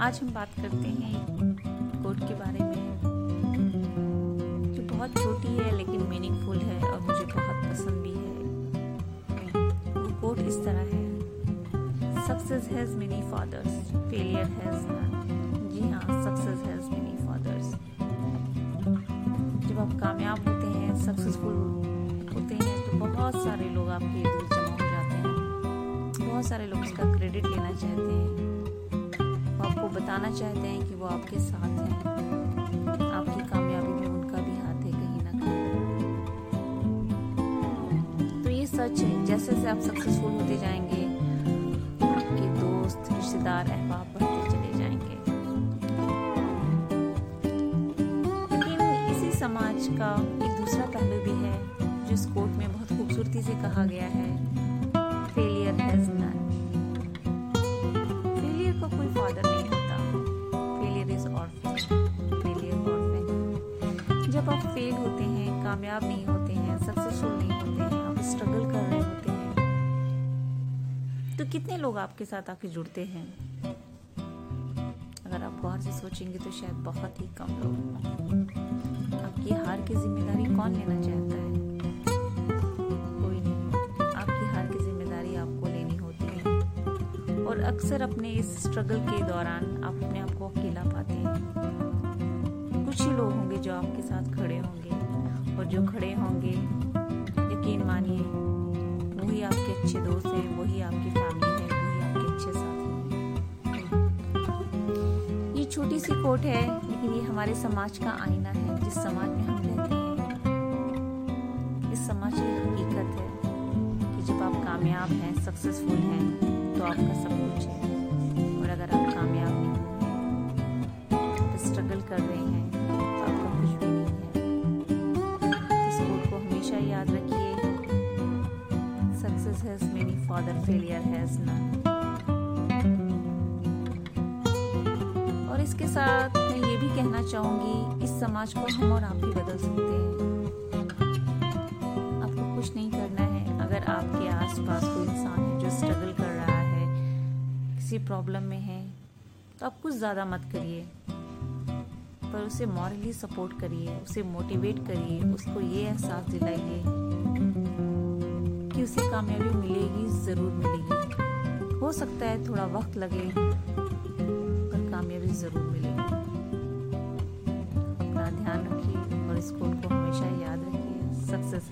आज हम बात करते हैं कोट के बारे में, जो बहुत छोटी है लेकिन मीनिंगफुल है और मुझे बहुत पसंद भी है। कोट इस तरह है। Success has many fathers failure has none जी हाँ सक्सेस हैज़ मेनी फादर्स जब आप कामयाब होते हैं सक्सेसफुल होते हैं तो बहुत सारे लोग आपके हैं। बहुत सारे लोग उसका क्रेडिट लेना चाहते हैं। वो आपको बताना चाहते हैं कि वो आपके साथ हैं। आपकी कामयाबी में उनका भी हाथ है कहीं ना कहीं। तो ये सच है, जैसे जैसे आप सक्सेसफुल होते जाएँगे, आपके दोस्त, रिश्तेदार, अहबाब बढ़ते चले जाएँगे। लेकिन इसी समाज का एक दूसरा पहलू भी है जो इस कोट में बहुत खूबसूरती से कहा गया है। फेलियर हैज़ नन फेलियर का कोई फादर नहीं होता। Failure is orphan failure orphan जब आप फेल होते हैं, कामयाब नहीं होते हैं सक्सेसफुल नहीं होते हैं, आप स्ट्रगल कर रहे होते हैं तो कितने लोग आपके साथ आके जुड़ते हैं? अगर आप गौर से सोचेंगे तो शायद बहुत ही कम लोग आपकी हार की ज़िम्मेदारी कौन लेना चाहता है? और अक्सर अपने इस स्ट्रगल के दौरान आप अपने आप को अकेला पाते हैं। कुछ ही लोग होंगे जो आपके साथ खड़े होंगे और जो खड़े होंगे, यकीन मानिए, वही आपके अच्छे दोस्त हैं, वही आपकी फैमिली है, वही आपके अच्छे साथी हैं। ये छोटी सी कोट है, लेकिन ये हमारे समाज का आईना है, जिस समाज में हम रहते हैं। इस समाज की हकीकत है कि जब आप कामयाब हैं सक्सेसफुल हैं तो आपका सब कुछ है। और अगर आप कामयाब नहीं हैं तो स्ट्रगल कर रहे हैं has many, father failure has none. और इसके साथ मैं ये भी कहना चाहूँगी इस समाज को हम और आप भी बदल सकते हैं। आपको कुछ नहीं करना है अगर आपके आसपास कोई इंसान है जो स्ट्रगल है किसी प्रॉब्लम में है तो आप कुछ ज़्यादा मत करिए। पर उसे मॉरली सपोर्ट करिए, उसे मोटिवेट करिए, उसको ये एहसास दिलाइए कि उसे कामयाबी मिलेगी, ज़रूर मिलेगी। हो सकता है थोड़ा वक्त लगे, पर कामयाबी ज़रूर मिलेगी अपना ध्यान रखिए और इस कोट को हमेशा याद रखिए। सक्सेस